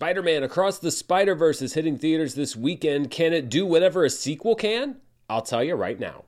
Spider Man Across the Spider Verse is hitting theaters this weekend. Can it do whatever a sequel can? I'll tell you right now.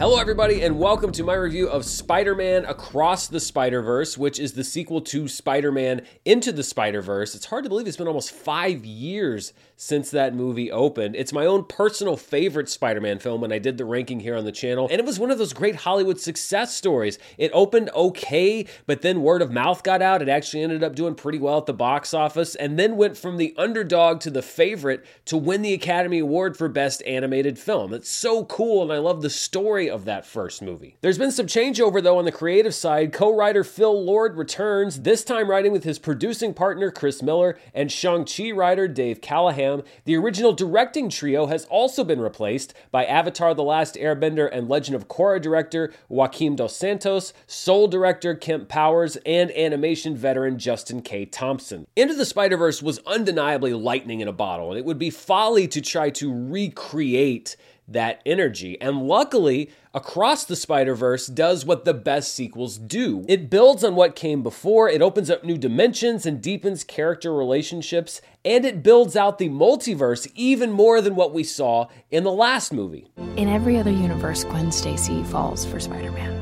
Hello, everybody, and welcome to my review of Spider Man Across the Spider Verse, which is the sequel to Spider Man Into the Spider Verse. It's hard to believe it's been almost five years since that movie opened. It's my own personal favorite Spider Man film when I did the ranking here on the channel, and it was one of those great Hollywood success stories. It opened okay, but then word of mouth got out. It actually ended up doing pretty well at the box office, and then went from the underdog to the favorite to win the Academy Award for Best Animated Film. It's so cool, and I love the story of that first movie. There's been some changeover though on the creative side. Co writer Phil Lord returns, this time writing with his producing partner Chris Miller and Shang-Chi writer Dave Callaham. The original directing trio has also been replaced by Avatar The Last Airbender and Legend of Korra director Joaquim Dos Santos, Soul director Kemp Powers, and animation veteran Justin K. Thompson. Into the Spider Verse was undeniably lightning in a bottle, and it would be folly to try to recreate that energy. And luckily, Across the Spider Verse does what the best sequels do it builds on what came before, it opens up new dimensions and deepens character relationships, and it builds out the multiverse even more than what we saw in the last movie. In every other universe, Gwen Stacy falls for Spider Man.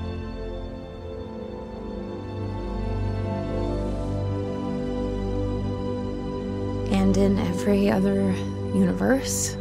And in every other universe,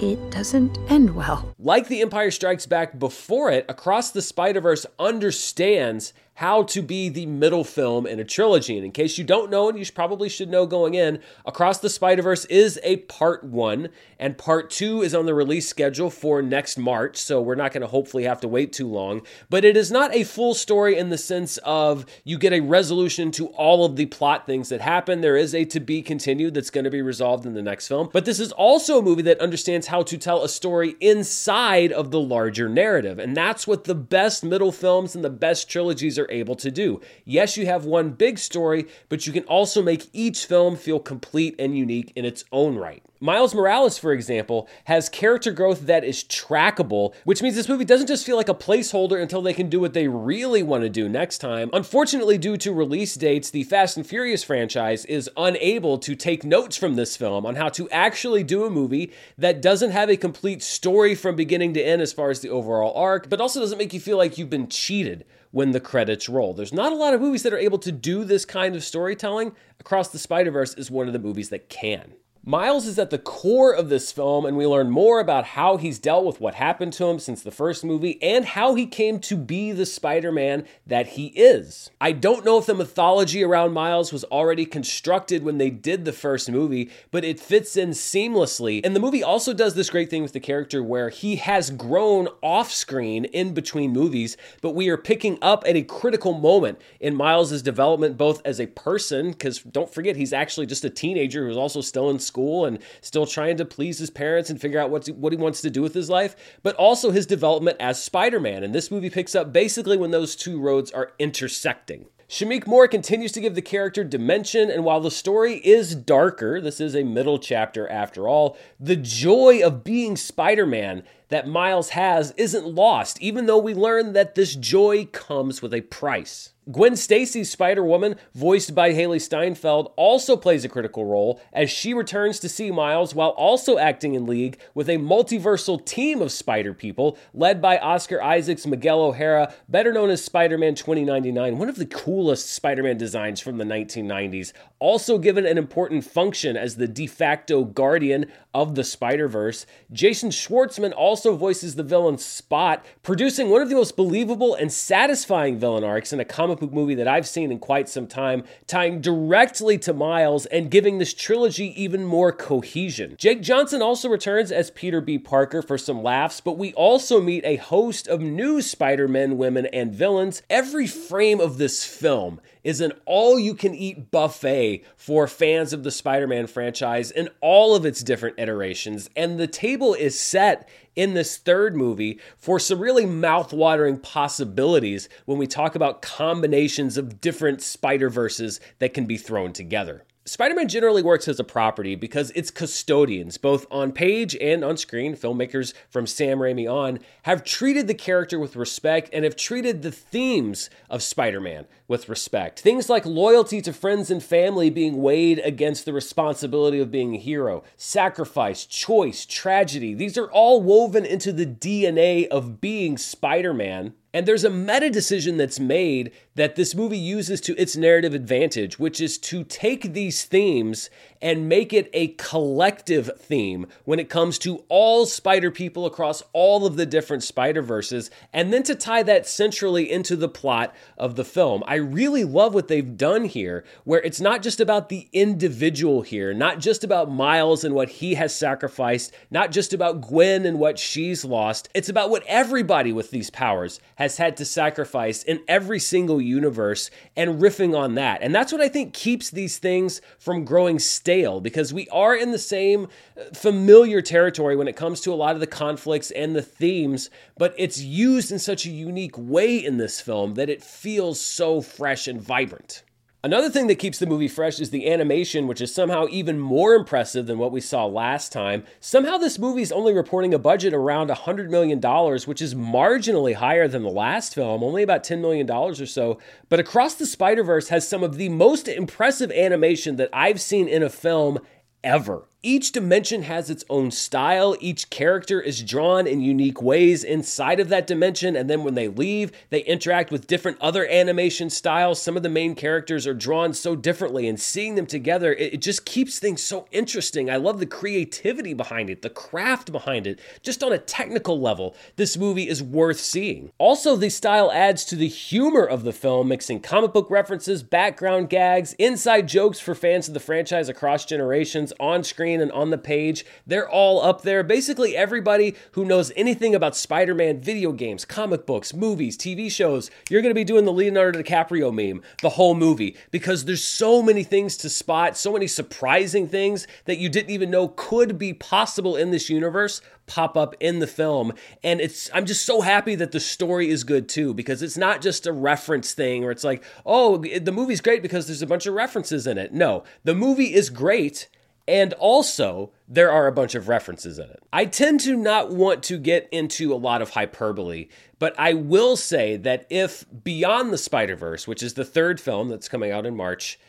it doesn't end well. Like The Empire Strikes Back before it, Across the Spider Verse understands how to be the middle film in a trilogy. And in case you don't know, and you probably should know going in, Across the Spider Verse is a part one, and part two is on the release schedule for next March. So we're not going to hopefully have to wait too long. But it is not a full story in the sense of you get a resolution to all of the plot things that happen. There is a to be continued that's going to be resolved in the next film. But this is also a movie that understands how to tell a story inside of the larger narrative. And that's what the best middle films and the best trilogies are able to do. Yes, you have one big story, but you can also make each film feel complete and unique in its own right. Miles Morales, for example, has character growth that is trackable, which means this movie doesn't just feel like a placeholder until they can do what they really want to do next time. Unfortunately, due to release dates, the Fast and Furious franchise is unable to take notes from this film on how to actually do a movie that doesn't have a complete story from beginning to end as far as the overall arc, but also doesn't make you feel like you've been cheated when the credits roll. There's not a lot of movies that are able to do this kind of storytelling. Across the Spider Verse is one of the movies that can. Miles is at the core of this film, and we learn more about how he's dealt with what happened to him since the first movie and how he came to be the Spider Man that he is. I don't know if the mythology around Miles was already constructed when they did the first movie, but it fits in seamlessly. And the movie also does this great thing with the character where he has grown off screen in between movies, but we are picking up at a critical moment in Miles' development, both as a person, because don't forget, he's actually just a teenager who's also still in school school and still trying to please his parents and figure out what, what he wants to do with his life, but also his development as Spider Man. And this movie picks up basically when those two roads are intersecting. Shameik Moore continues to give the character dimension, and while the story is darker, this is a middle chapter after all, the joy of being Spider Man that Miles has isn't lost, even though we learn that this joy comes with a price. Gwen Stacy's Spider Woman, voiced by Hailee Steinfeld, also plays a critical role as she returns to see Miles while also acting in League with a multiversal team of Spider people led by Oscar Isaac's Miguel O'Hara, better known as Spider Man 2099, one of the coolest Spider Man designs from the 1990s, also given an important function as the de facto guardian of the Spider Verse. Jason Schwartzman also voices the villain Spot, producing one of the most believable and satisfying villain arcs in a comic comic book movie that I've seen in quite some time, tying directly to Miles and giving this trilogy even more cohesion. Jake Johnson also returns as Peter B. Parker for some laughs, but we also meet a host of new Spider Men, women, and villains. Every frame of this film is an all you can eat buffet for fans of the Spider Man franchise in all of its different iterations. And the table is set in this third movie for some really mouth-watering possibilities when we talk about combinations of different Spider Verses that can be thrown together. Spider Man generally works as a property because its custodians, both on page and on screen, filmmakers from Sam Raimi on, have treated the character with respect and have treated the themes of Spider Man with respect. Things like loyalty to friends and family being weighed against the responsibility of being a hero, sacrifice, choice, tragedy. These are all woven into the DNA of being Spider Man. And there's a meta decision that's made that this movie uses to its narrative advantage, which is to take these themes and make it a collective theme when it comes to all spider people across all of the different spider verses, and then to tie that centrally into the plot of the film. I really love what they've done here, where it's not just about the individual here, not just about Miles and what he has sacrificed, not just about Gwen and what she's lost. It's about what everybody with these powers has had to sacrifice in every single universe and riffing on that. And that's what I think keeps these things from growing stale because we are in the same uh, familiar territory when it comes to a lot of the conflicts and the themes, but it's used in such a unique way in this film that it feels so fresh and vibrant. Another thing that keeps the movie fresh is the animation, which is somehow even more impressive than what we saw last time. Somehow, this movie is only reporting a budget around $100 million, which is marginally higher than the last film, only about $10 million or so. But Across the Spider Verse has some of the most impressive animation that I've seen in a film ever. Each dimension has its own style. Each character is drawn in unique ways inside of that dimension. And then when they leave, they interact with different other animation styles. Some of the main characters are drawn so differently, and seeing them together, it, just keeps things so interesting. I love the creativity behind it, the craft behind it. Just on a technical level, this movie is worth seeing. Also, the style adds to the humor of the film, mixing comic book references, background gags, inside jokes for fans of the franchise across generations, on screen screen and on the page. They're all up there. Basically, everybody who knows anything about Spider Man video games, comic books, movies, TV shows, you're going to be doing the Leonardo DiCaprio meme the whole movie because there's so many things to spot, so many surprising things that you didn't even know could be possible in this universe pop up in the film and it's I'm just so happy that the story is good too because it's not just a reference thing or it's like oh the movie's great because there's a bunch of references in it. No, the movie is great and also, there are a bunch of references in it. I tend to not want to get into a lot of hyperbole, but I will say that if Beyond the Spider Verse, which is the third film that's coming out in March,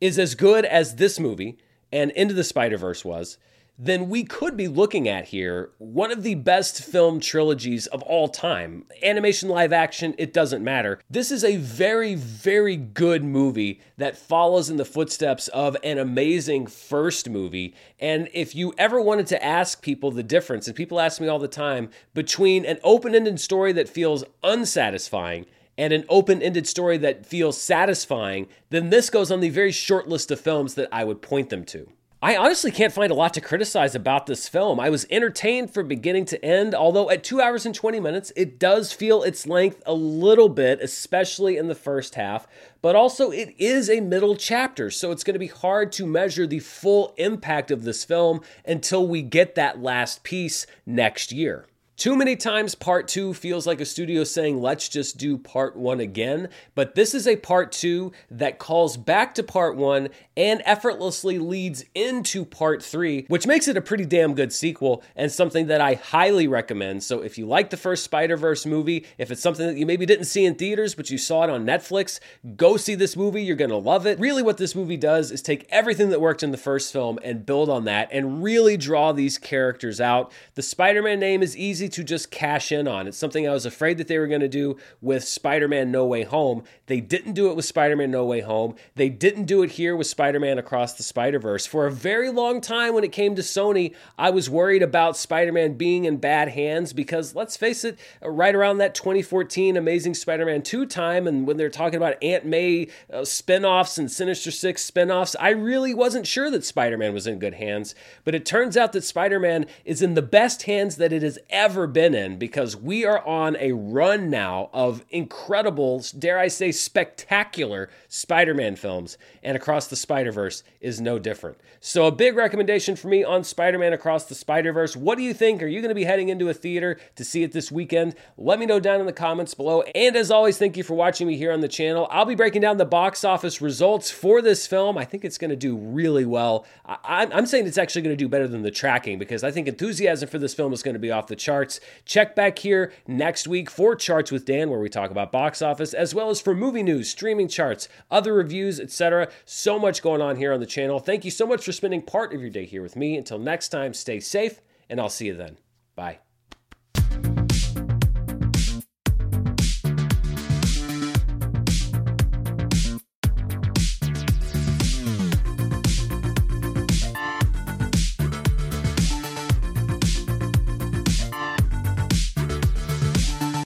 is as good as this movie and Into the Spider Verse was, then we could be looking at here one of the best film trilogies of all time. Animation, live action, it doesn't matter. This is a very, very good movie that follows in the footsteps of an amazing first movie. And if you ever wanted to ask people the difference, and people ask me all the time, between an open ended story that feels unsatisfying and an open ended story that feels satisfying, then this goes on the very short list of films that I would point them to. I honestly can't find a lot to criticize about this film. I was entertained from beginning to end, although at 2 hours and 20 minutes, it does feel its length a little bit, especially in the first half. But also, it is a middle chapter, so it's going to be hard to measure the full impact of this film until we get that last piece next year. Too many times, part two feels like a studio saying, let's just do part one again. But this is a part two that calls back to part one and effortlessly leads into part three, which makes it a pretty damn good sequel and something that I highly recommend. So if you like the first Spider Verse movie, if it's something that you maybe didn't see in theaters, but you saw it on Netflix, go see this movie. You're going to love it. Really, what this movie does is take everything that worked in the first film and build on that and really draw these characters out. The Spider Man name is easy easy to just cash in on. It's something I was afraid that they were going to do with Spider Man No Way Home. They didn't do it with Spider Man No Way Home. They didn't do it here with Spider Man Across the Spider Verse. For a very long time, when it came to Sony, I was worried about Spider Man being in bad hands because, let's face it, right around that 2014 Amazing Spider Man 2 time, and when they're talking about Aunt May uh, spin offs and Sinister Six spin offs, I really wasn't sure that Spider Man was in good hands. But it turns out that Spider Man is in the best hands that it has ever ever been in because we are on a run now of incredible, dare I say, spectacular Spider Man films, and Across the Spider Verse is no different. So, a big recommendation for me on Spider Man Across the Spider Verse. What do you think? Are you going to be heading into a theater to see it this weekend? Let me know down in the comments below. And as always, thank you for watching me here on the channel. I'll be breaking down the box office results for this film. I think it's going to do really well. I- I'm saying it's actually going to do better than the tracking because I think enthusiasm for this film is going to be off the charts. Check back here next week for Charts with Dan, where we talk about box office, as well as for movie news, streaming charts, other reviews, etc. So much going on here on the channel. Thank you so much for spending part of your day here with me. Until next time, stay safe, and I'll see you then. Bye.